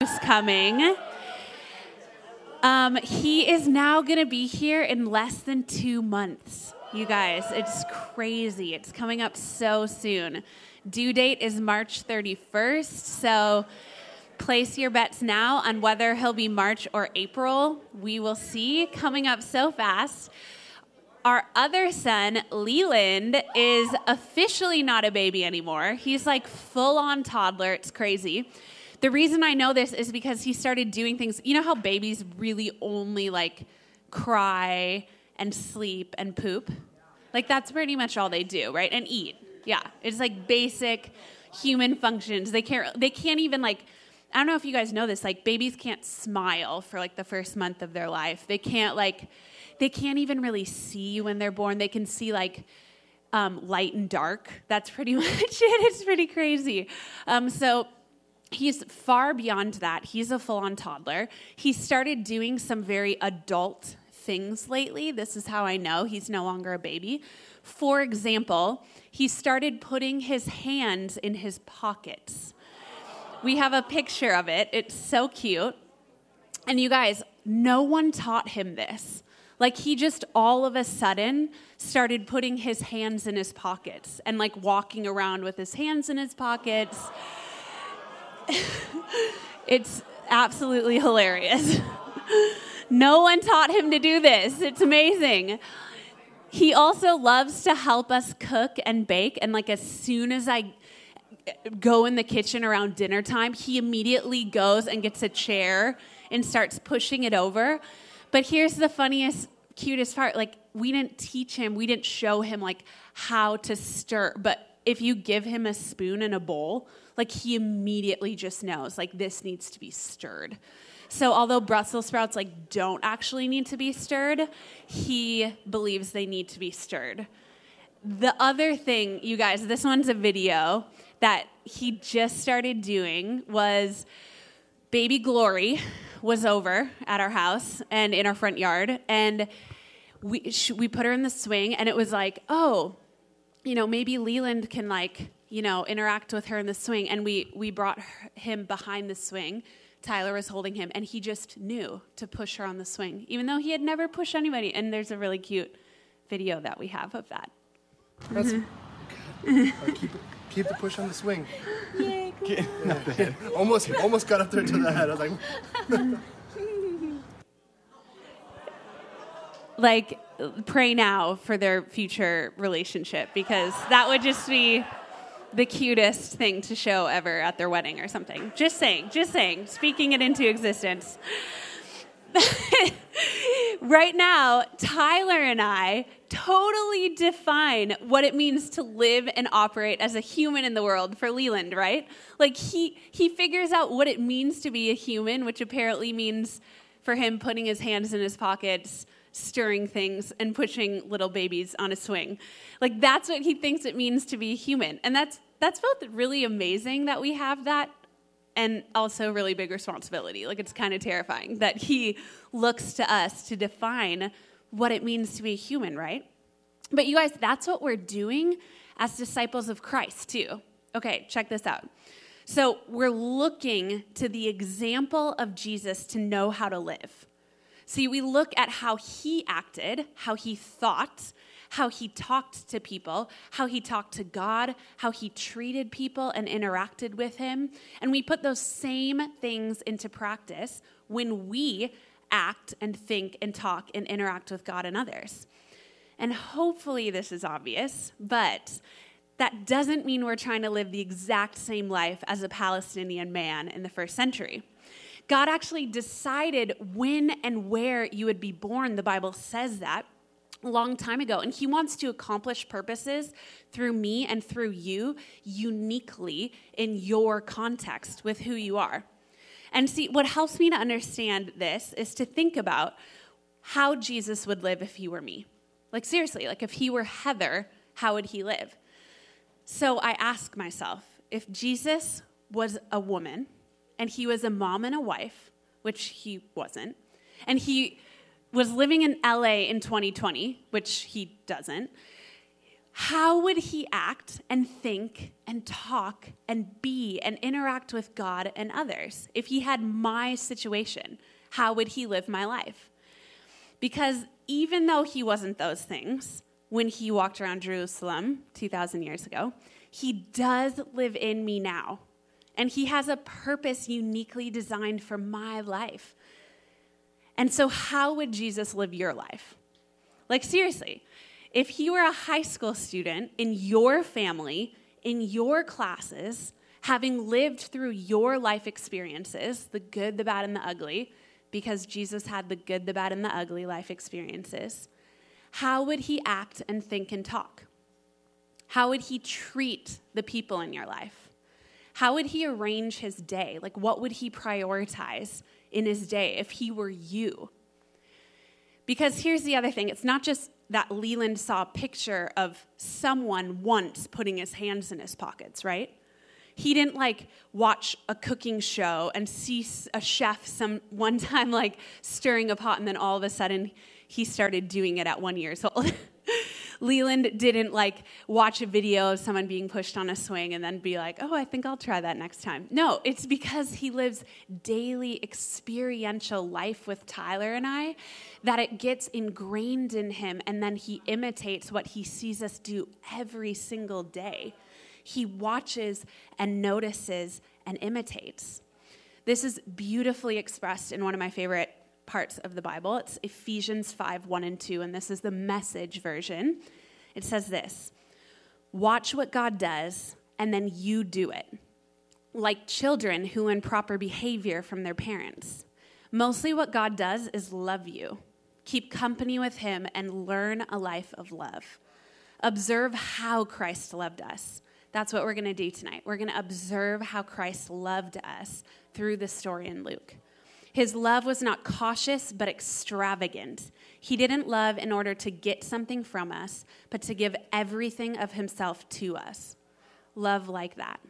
who's coming. Um, he is now going to be here in less than two months. You guys, it's crazy. It's coming up so soon. Due date is March 31st. So place your bets now on whether he'll be March or April. We will see coming up so fast. Our other son, Leland, is officially not a baby anymore. He's like full on toddler. It's crazy. The reason I know this is because he started doing things. You know how babies really only like cry and sleep and poop? Like that's pretty much all they do, right? And eat. Yeah. It's like basic human functions. They can't they can't even like I don't know if you guys know this, like babies can't smile for like the first month of their life. They can't like they can't even really see when they're born. They can see like um, light and dark. That's pretty much it. It's pretty crazy. Um, so he's far beyond that. He's a full on toddler. He started doing some very adult things lately. This is how I know he's no longer a baby. For example, he started putting his hands in his pockets. We have a picture of it. It's so cute. And you guys, no one taught him this. Like he just all of a sudden started putting his hands in his pockets and like walking around with his hands in his pockets. it's absolutely hilarious. no one taught him to do this. It's amazing. He also loves to help us cook and bake. And like as soon as I go in the kitchen around dinner time, he immediately goes and gets a chair and starts pushing it over. But here's the funniest, cutest part. Like we didn't teach him, we didn't show him like how to stir. But if you give him a spoon and a bowl, like he immediately just knows like this needs to be stirred. So although Brussels sprouts like don't actually need to be stirred, he believes they need to be stirred. The other thing, you guys, this one's a video that he just started doing was baby glory was over at our house and in our front yard and we we put her in the swing and it was like, "Oh, you know, maybe Leland can like, you know, interact with her in the swing." And we we brought her, him behind the swing Tyler was holding him, and he just knew to push her on the swing, even though he had never pushed anybody. And there's a really cute video that we have of that. That's mm-hmm. keep keep the push on the swing. Yay! Cool. Yeah. almost almost got up there to the head. I was like. like pray now for their future relationship because that would just be the cutest thing to show ever at their wedding or something. Just saying, just saying, speaking it into existence. right now, Tyler and I totally define what it means to live and operate as a human in the world for Leland, right? Like he he figures out what it means to be a human, which apparently means for him putting his hands in his pockets, stirring things and pushing little babies on a swing. Like that's what he thinks it means to be human. And that's that's both really amazing that we have that and also really big responsibility. Like it's kind of terrifying that he looks to us to define what it means to be human, right? But you guys, that's what we're doing as disciples of Christ too. Okay, check this out. So, we're looking to the example of Jesus to know how to live. See, we look at how he acted, how he thought, how he talked to people, how he talked to God, how he treated people and interacted with him. And we put those same things into practice when we act and think and talk and interact with God and others. And hopefully, this is obvious, but that doesn't mean we're trying to live the exact same life as a Palestinian man in the first century. God actually decided when and where you would be born. The Bible says that a long time ago. And He wants to accomplish purposes through me and through you uniquely in your context with who you are. And see, what helps me to understand this is to think about how Jesus would live if he were me. Like, seriously, like if he were Heather, how would he live? So I ask myself if Jesus was a woman, and he was a mom and a wife, which he wasn't, and he was living in LA in 2020, which he doesn't, how would he act and think and talk and be and interact with God and others if he had my situation? How would he live my life? Because even though he wasn't those things when he walked around Jerusalem 2,000 years ago, he does live in me now. And he has a purpose uniquely designed for my life. And so, how would Jesus live your life? Like, seriously, if he were a high school student in your family, in your classes, having lived through your life experiences, the good, the bad, and the ugly, because Jesus had the good, the bad, and the ugly life experiences, how would he act and think and talk? How would he treat the people in your life? How would he arrange his day? Like, what would he prioritize in his day if he were you? Because here's the other thing it's not just that Leland saw a picture of someone once putting his hands in his pockets, right? He didn't like watch a cooking show and see a chef some one time like stirring a pot and then all of a sudden he started doing it at one years old. Leland didn't like watch a video of someone being pushed on a swing and then be like, oh, I think I'll try that next time. No, it's because he lives daily experiential life with Tyler and I that it gets ingrained in him and then he imitates what he sees us do every single day. He watches and notices and imitates. This is beautifully expressed in one of my favorite parts of the Bible. It's Ephesians 5 1 and 2, and this is the message version. It says this Watch what God does, and then you do it, like children who learn proper behavior from their parents. Mostly what God does is love you. Keep company with Him and learn a life of love. Observe how Christ loved us. That's what we're going to do tonight. We're going to observe how Christ loved us through the story in Luke. His love was not cautious, but extravagant. He didn't love in order to get something from us, but to give everything of himself to us. Love like that.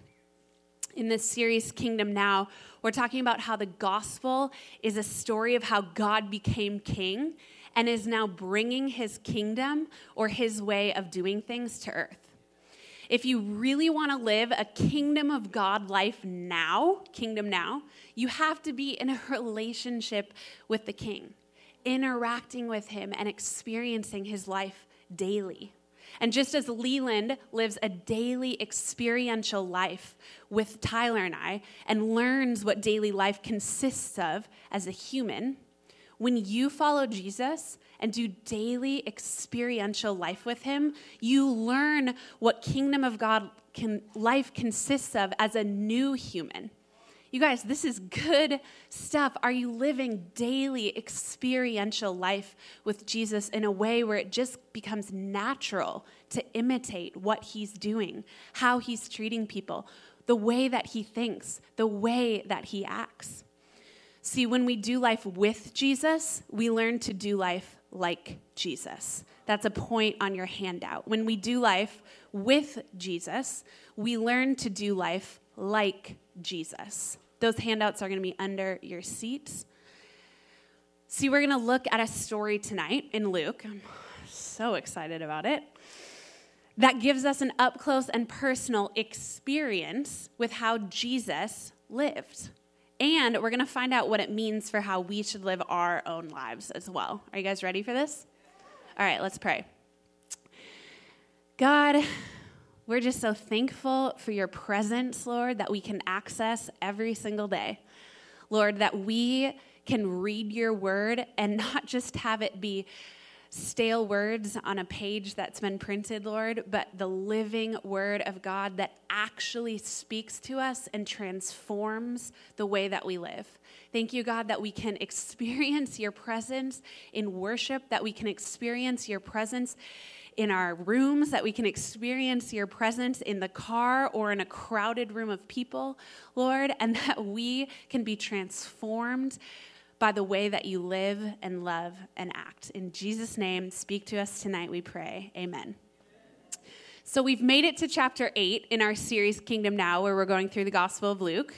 In this series, Kingdom Now, we're talking about how the gospel is a story of how God became king and is now bringing his kingdom or his way of doing things to earth. If you really want to live a kingdom of God life now, kingdom now, you have to be in a relationship with the king, interacting with him and experiencing his life daily. And just as Leland lives a daily experiential life with Tyler and I and learns what daily life consists of as a human, when you follow Jesus, and do daily experiential life with Him, you learn what kingdom of God can, life consists of as a new human. You guys, this is good stuff. Are you living daily experiential life with Jesus in a way where it just becomes natural to imitate what he's doing, how he's treating people, the way that he thinks, the way that he acts? See, when we do life with Jesus, we learn to do life like Jesus. That's a point on your handout. When we do life with Jesus, we learn to do life like Jesus. Those handouts are going to be under your seats. See, we're going to look at a story tonight in Luke. I'm so excited about it. That gives us an up close and personal experience with how Jesus lived. And we're going to find out what it means for how we should live our own lives as well. Are you guys ready for this? All right, let's pray. God, we're just so thankful for your presence, Lord, that we can access every single day. Lord, that we can read your word and not just have it be stale words on a page that's been printed, Lord, but the living word of God that actually speaks to us and transforms the way that we live. Thank you, God, that we can experience your presence in worship, that we can experience your presence in our rooms, that we can experience your presence in the car or in a crowded room of people, Lord, and that we can be transformed by the way that you live and love and act. In Jesus' name, speak to us tonight, we pray. Amen. So we've made it to chapter 8 in our series Kingdom Now, where we're going through the Gospel of Luke.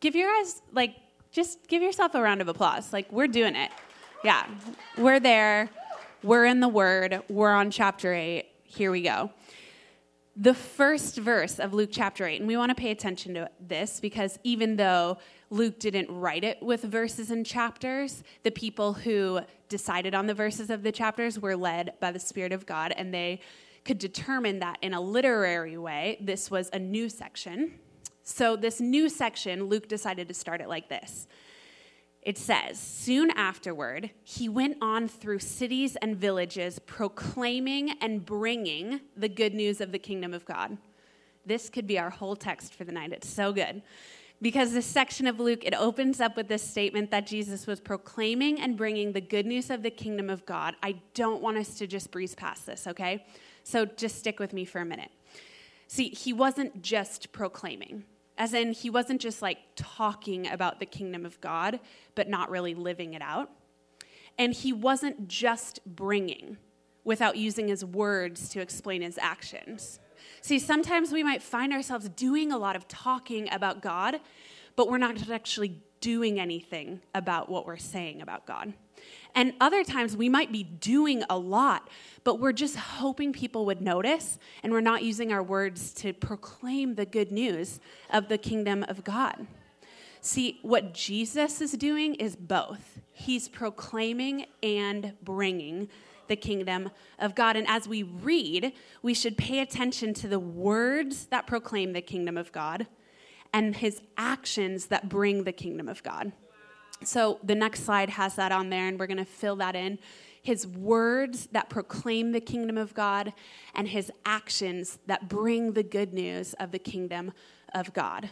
Give your guys, like, just give yourself a round of applause. Like, we're doing it. Yeah, we're there. We're in the Word. We're on chapter 8. Here we go. The first verse of Luke chapter 8, and we want to pay attention to this because even though Luke didn't write it with verses and chapters, the people who decided on the verses of the chapters were led by the Spirit of God, and they could determine that in a literary way, this was a new section. So, this new section, Luke decided to start it like this it says, Soon afterward, he went on through cities and villages, proclaiming and bringing the good news of the kingdom of God. This could be our whole text for the night. It's so good. Because this section of Luke, it opens up with this statement that Jesus was proclaiming and bringing the good news of the kingdom of God. I don't want us to just breeze past this, okay? So just stick with me for a minute. See, he wasn't just proclaiming. As in, he wasn't just like talking about the kingdom of God, but not really living it out. And he wasn't just bringing without using his words to explain his actions. See, sometimes we might find ourselves doing a lot of talking about God, but we're not actually doing anything about what we're saying about God. And other times we might be doing a lot, but we're just hoping people would notice, and we're not using our words to proclaim the good news of the kingdom of God. See, what Jesus is doing is both. He's proclaiming and bringing the kingdom of God. And as we read, we should pay attention to the words that proclaim the kingdom of God and his actions that bring the kingdom of God. So the next slide has that on there, and we're going to fill that in. His words that proclaim the kingdom of God, and his actions that bring the good news of the kingdom of God.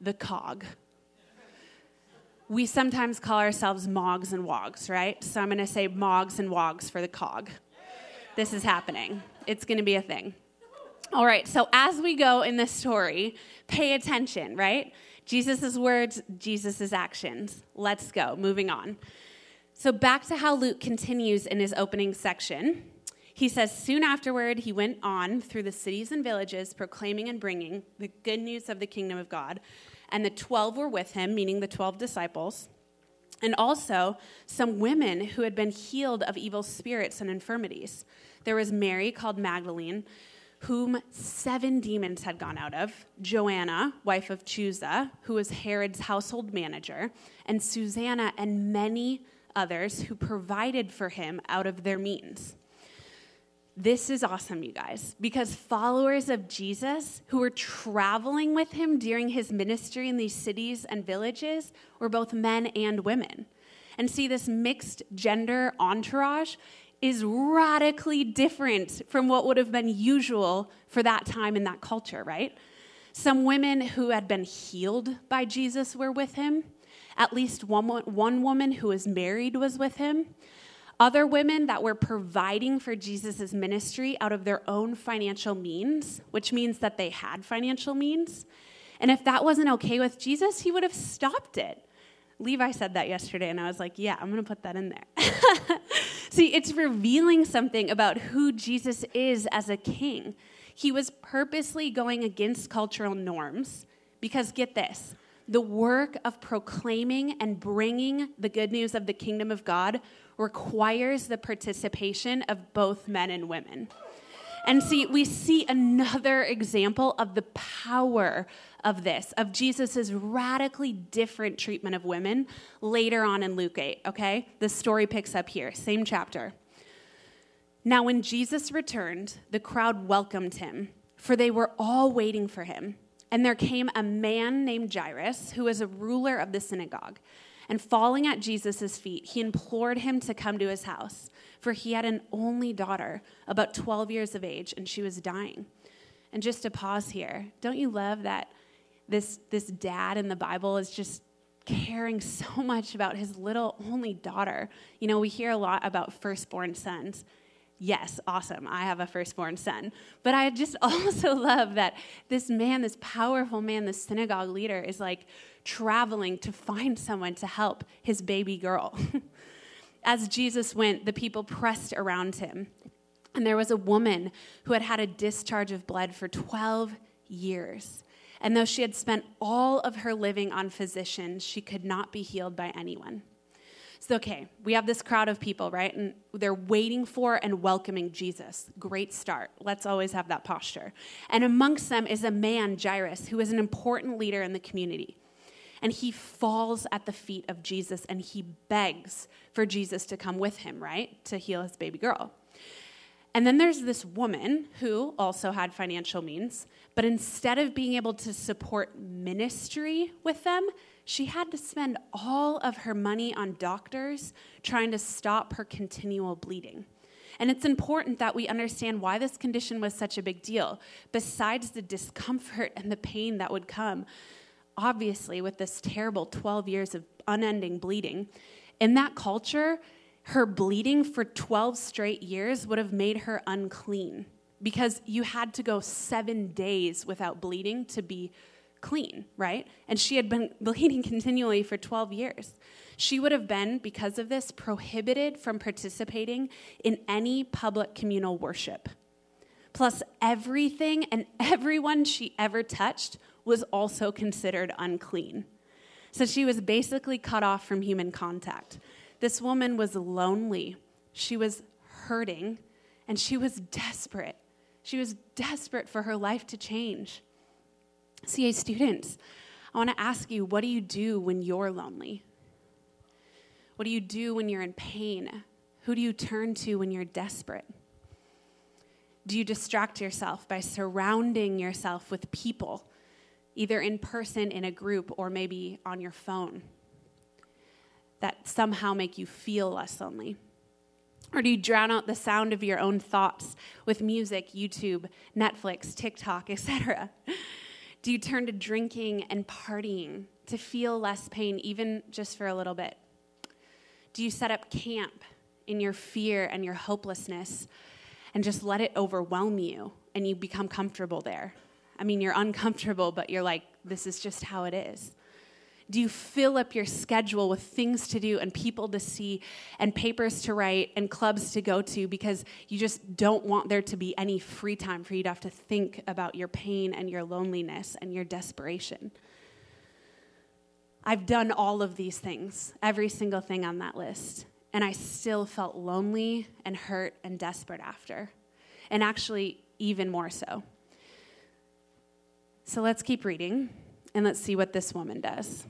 The cog. We sometimes call ourselves mogs and wogs, right? So I'm going to say mogs and wogs for the cog. This is happening, it's going to be a thing. All right, so as we go in this story, pay attention, right? Jesus' words, Jesus' actions. Let's go, moving on. So, back to how Luke continues in his opening section. He says, Soon afterward, he went on through the cities and villages, proclaiming and bringing the good news of the kingdom of God. And the 12 were with him, meaning the 12 disciples, and also some women who had been healed of evil spirits and infirmities. There was Mary, called Magdalene whom seven demons had gone out of Joanna, wife of Chuza, who was Herod's household manager, and Susanna, and many others who provided for him out of their means. This is awesome, you guys, because followers of Jesus who were traveling with him during his ministry in these cities and villages were both men and women. And see, this mixed gender entourage is radically different from what would have been usual for that time in that culture, right? Some women who had been healed by Jesus were with him. At least one, one woman who was married was with him. Other women that were providing for Jesus' ministry out of their own financial means, which means that they had financial means. And if that wasn't okay with Jesus, he would have stopped it. Levi said that yesterday, and I was like, yeah, I'm going to put that in there. See, it's revealing something about who Jesus is as a king. He was purposely going against cultural norms because, get this, the work of proclaiming and bringing the good news of the kingdom of God requires the participation of both men and women. And see, we see another example of the power of this, of Jesus' radically different treatment of women later on in Luke 8, okay? The story picks up here, same chapter. Now, when Jesus returned, the crowd welcomed him, for they were all waiting for him. And there came a man named Jairus, who was a ruler of the synagogue. And falling at Jesus' feet, he implored him to come to his house, for he had an only daughter, about 12 years of age, and she was dying. And just to pause here, don't you love that this, this dad in the Bible is just caring so much about his little only daughter. You know, we hear a lot about firstborn sons. Yes, awesome. I have a firstborn son. But I just also love that this man, this powerful man, this synagogue leader, is like traveling to find someone to help his baby girl. As Jesus went, the people pressed around him. And there was a woman who had had a discharge of blood for 12 years. And though she had spent all of her living on physicians, she could not be healed by anyone. So, okay, we have this crowd of people, right? And they're waiting for and welcoming Jesus. Great start. Let's always have that posture. And amongst them is a man, Jairus, who is an important leader in the community. And he falls at the feet of Jesus and he begs for Jesus to come with him, right? To heal his baby girl. And then there's this woman who also had financial means, but instead of being able to support ministry with them, she had to spend all of her money on doctors trying to stop her continual bleeding. And it's important that we understand why this condition was such a big deal. Besides the discomfort and the pain that would come, obviously, with this terrible 12 years of unending bleeding, in that culture, her bleeding for 12 straight years would have made her unclean because you had to go seven days without bleeding to be clean, right? And she had been bleeding continually for 12 years. She would have been, because of this, prohibited from participating in any public communal worship. Plus, everything and everyone she ever touched was also considered unclean. So she was basically cut off from human contact. This woman was lonely, she was hurting, and she was desperate. She was desperate for her life to change. CA students, I want to ask you what do you do when you're lonely? What do you do when you're in pain? Who do you turn to when you're desperate? Do you distract yourself by surrounding yourself with people, either in person, in a group, or maybe on your phone, that somehow make you feel less lonely? Or do you drown out the sound of your own thoughts with music, YouTube, Netflix, TikTok, etc.? Do you turn to drinking and partying to feel less pain, even just for a little bit? Do you set up camp in your fear and your hopelessness and just let it overwhelm you and you become comfortable there? I mean, you're uncomfortable, but you're like, this is just how it is. Do you fill up your schedule with things to do and people to see and papers to write and clubs to go to because you just don't want there to be any free time for you to have to think about your pain and your loneliness and your desperation? I've done all of these things, every single thing on that list, and I still felt lonely and hurt and desperate after. And actually, even more so. So let's keep reading and let's see what this woman does.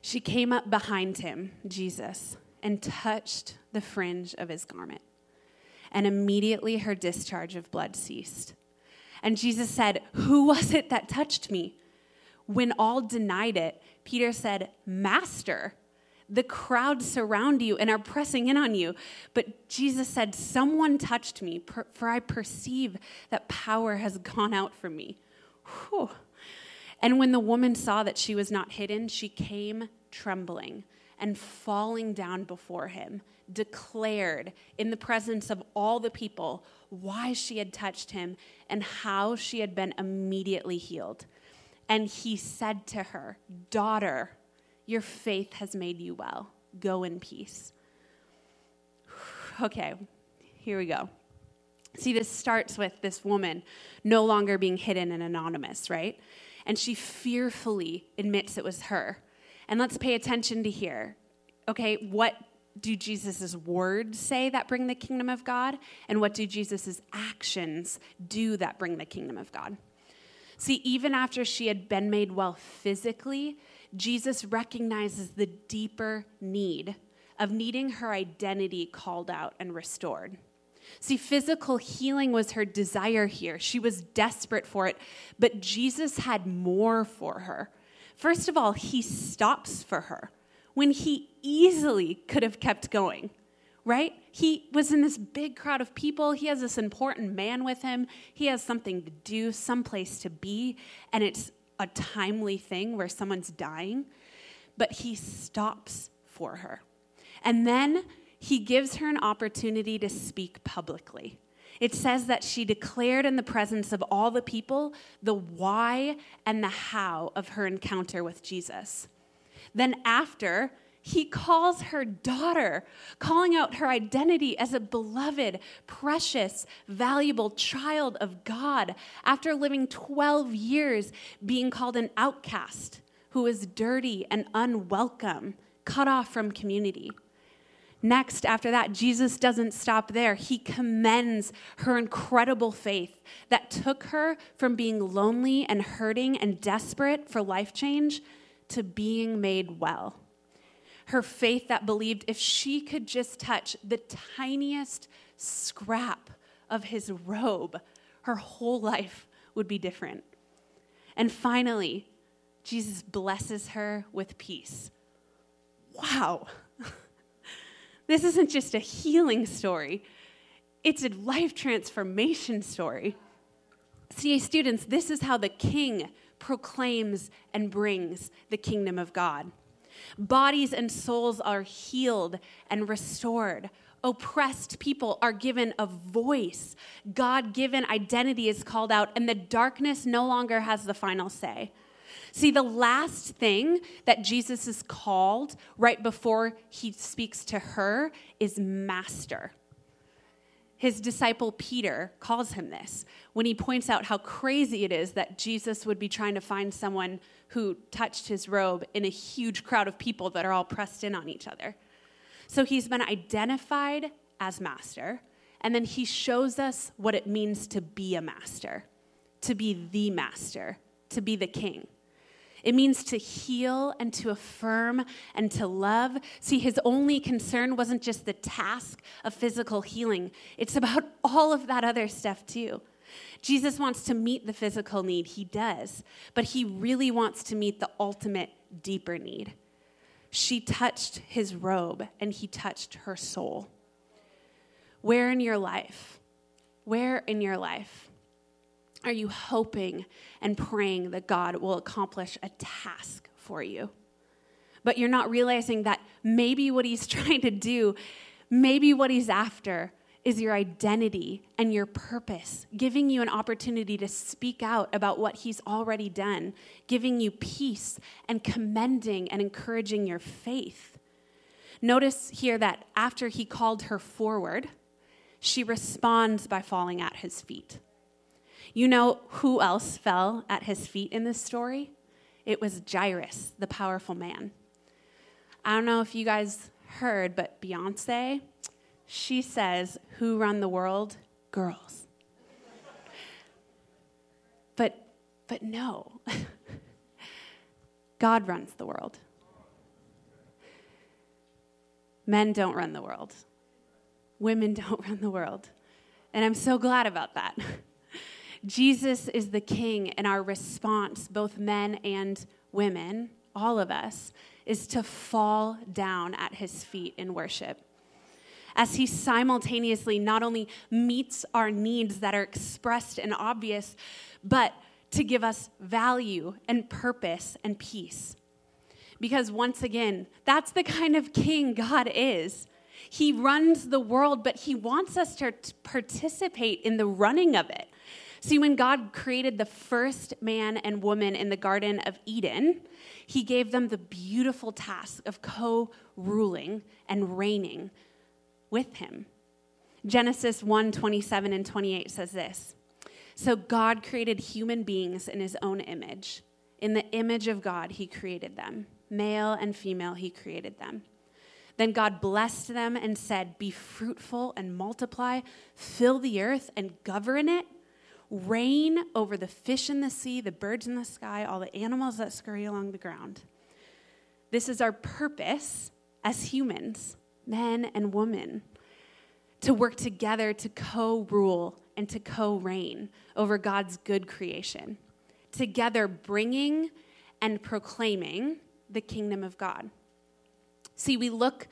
She came up behind him, Jesus, and touched the fringe of his garment. And immediately her discharge of blood ceased. And Jesus said, Who was it that touched me? When all denied it, Peter said, Master, the crowd surround you and are pressing in on you. But Jesus said, Someone touched me, for I perceive that power has gone out from me. Whew. And when the woman saw that she was not hidden, she came trembling and falling down before him, declared in the presence of all the people why she had touched him and how she had been immediately healed. And he said to her, Daughter, your faith has made you well. Go in peace. Okay, here we go. See, this starts with this woman no longer being hidden and anonymous, right? And she fearfully admits it was her. And let's pay attention to here. Okay, what do Jesus' words say that bring the kingdom of God? And what do Jesus' actions do that bring the kingdom of God? See, even after she had been made well physically, Jesus recognizes the deeper need of needing her identity called out and restored. See, physical healing was her desire here. She was desperate for it, but Jesus had more for her. First of all, he stops for her when he easily could have kept going, right? He was in this big crowd of people. He has this important man with him. He has something to do, some place to be, and it's a timely thing where someone's dying. But he stops for her. And then he gives her an opportunity to speak publicly. It says that she declared in the presence of all the people the why and the how of her encounter with Jesus. Then, after, he calls her daughter, calling out her identity as a beloved, precious, valuable child of God after living 12 years being called an outcast who is dirty and unwelcome cut off from community. Next, after that, Jesus doesn't stop there. He commends her incredible faith that took her from being lonely and hurting and desperate for life change to being made well. Her faith that believed if she could just touch the tiniest scrap of his robe, her whole life would be different. And finally, Jesus blesses her with peace. Wow. this isn't just a healing story, it's a life transformation story. CA students, this is how the king proclaims and brings the kingdom of God. Bodies and souls are healed and restored. Oppressed people are given a voice. God given identity is called out, and the darkness no longer has the final say. See, the last thing that Jesus is called right before he speaks to her is master. His disciple Peter calls him this when he points out how crazy it is that Jesus would be trying to find someone who touched his robe in a huge crowd of people that are all pressed in on each other. So he's been identified as master, and then he shows us what it means to be a master, to be the master, to be the king. It means to heal and to affirm and to love. See, his only concern wasn't just the task of physical healing, it's about all of that other stuff too. Jesus wants to meet the physical need, he does, but he really wants to meet the ultimate, deeper need. She touched his robe and he touched her soul. Where in your life, where in your life are you hoping and praying that God will accomplish a task for you? But you're not realizing that maybe what He's trying to do, maybe what He's after, is your identity and your purpose, giving you an opportunity to speak out about what He's already done, giving you peace and commending and encouraging your faith. Notice here that after He called her forward, she responds by falling at His feet. You know who else fell at his feet in this story? It was Jairus, the powerful man. I don't know if you guys heard, but Beyonce, she says, Who run the world? Girls. but, but no, God runs the world. Men don't run the world. Women don't run the world. And I'm so glad about that. Jesus is the king, and our response, both men and women, all of us, is to fall down at his feet in worship. As he simultaneously not only meets our needs that are expressed and obvious, but to give us value and purpose and peace. Because once again, that's the kind of king God is. He runs the world, but he wants us to participate in the running of it. See, when God created the first man and woman in the Garden of Eden, he gave them the beautiful task of co ruling and reigning with him. Genesis 1 27 and 28 says this So God created human beings in his own image. In the image of God, he created them. Male and female, he created them. Then God blessed them and said, Be fruitful and multiply, fill the earth and govern it reign over the fish in the sea, the birds in the sky, all the animals that scurry along the ground. This is our purpose as humans, men and women, to work together to co rule and to co reign over God's good creation, together bringing and proclaiming the kingdom of God. See, we look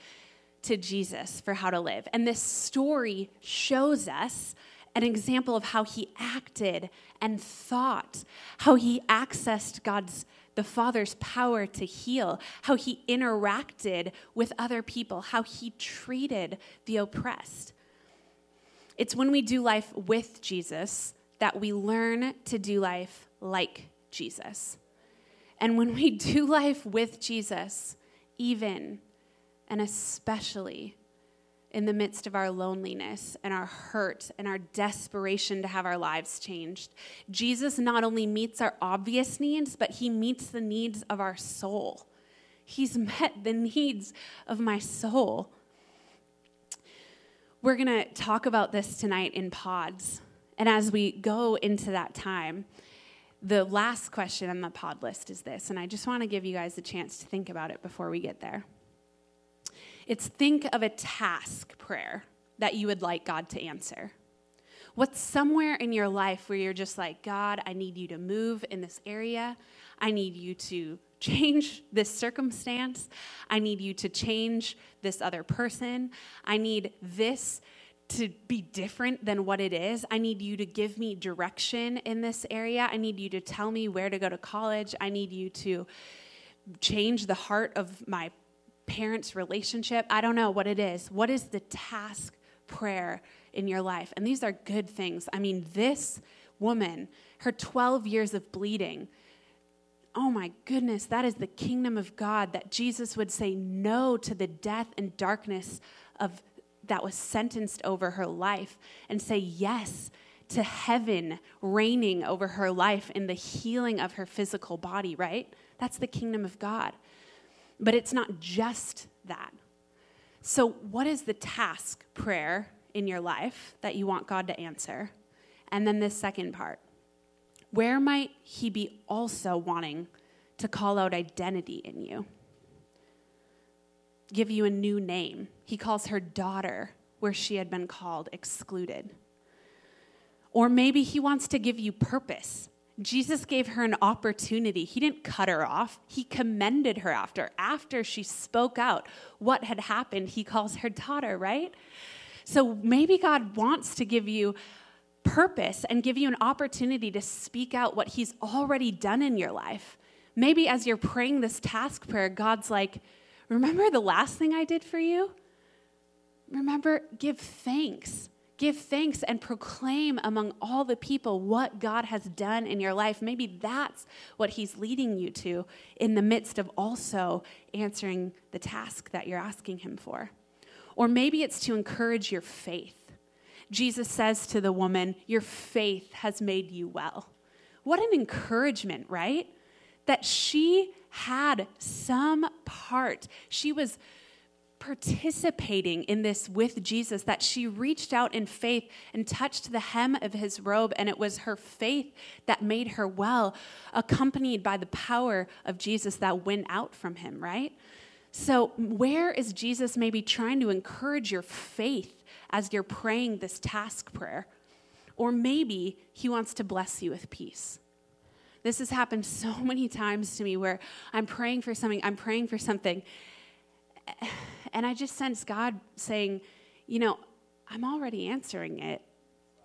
to Jesus for how to live, and this story shows us an example of how he acted and thought, how he accessed God's the Father's power to heal, how he interacted with other people, how he treated the oppressed. It's when we do life with Jesus that we learn to do life like Jesus. And when we do life with Jesus, even and especially in the midst of our loneliness and our hurt and our desperation to have our lives changed. Jesus not only meets our obvious needs, but he meets the needs of our soul. He's met the needs of my soul. We're going to talk about this tonight in pods. And as we go into that time, the last question on the pod list is this, and I just want to give you guys a chance to think about it before we get there. It's think of a task prayer that you would like God to answer. What's somewhere in your life where you're just like, God, I need you to move in this area. I need you to change this circumstance. I need you to change this other person. I need this to be different than what it is. I need you to give me direction in this area. I need you to tell me where to go to college. I need you to change the heart of my parents' relationship. I don't know what it is. What is the task prayer in your life? And these are good things. I mean, this woman, her 12 years of bleeding, oh my goodness, that is the kingdom of God that Jesus would say no to the death and darkness of that was sentenced over her life and say yes to heaven reigning over her life in the healing of her physical body, right? That's the kingdom of God. But it's not just that. So, what is the task prayer in your life that you want God to answer? And then this second part where might He be also wanting to call out identity in you? Give you a new name. He calls her daughter where she had been called excluded. Or maybe He wants to give you purpose Jesus gave her an opportunity. He didn't cut her off. He commended her after. After she spoke out what had happened, he calls her daughter, right? So maybe God wants to give you purpose and give you an opportunity to speak out what he's already done in your life. Maybe as you're praying this task prayer, God's like, Remember the last thing I did for you? Remember, give thanks. Give thanks and proclaim among all the people what God has done in your life. Maybe that's what He's leading you to in the midst of also answering the task that you're asking Him for. Or maybe it's to encourage your faith. Jesus says to the woman, Your faith has made you well. What an encouragement, right? That she had some part. She was participating in this with Jesus, that she reached out in faith and touched the hem of his robe, and it was her faith that made her well, accompanied by the power of Jesus that went out from him, right? So, where is Jesus maybe trying to encourage your faith as you're praying this task prayer? Or maybe he wants to bless you with peace. This has happened so many times to me where I'm praying for something, I'm praying for something, and I just sense God saying, you know, I'm already answering it.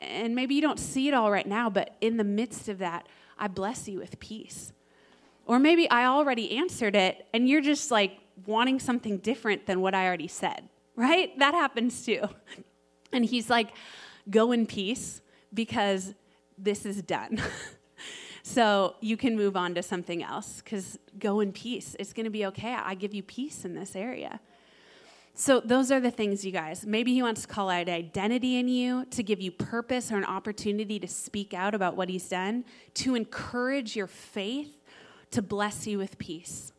And maybe you don't see it all right now, but in the midst of that, I bless you with peace. Or maybe I already answered it and you're just like wanting something different than what I already said, right? That happens too. And he's like, go in peace because this is done. so you can move on to something else because go in peace. It's going to be okay. I give you peace in this area. So, those are the things, you guys. Maybe he wants to call out identity in you, to give you purpose or an opportunity to speak out about what he's done, to encourage your faith, to bless you with peace.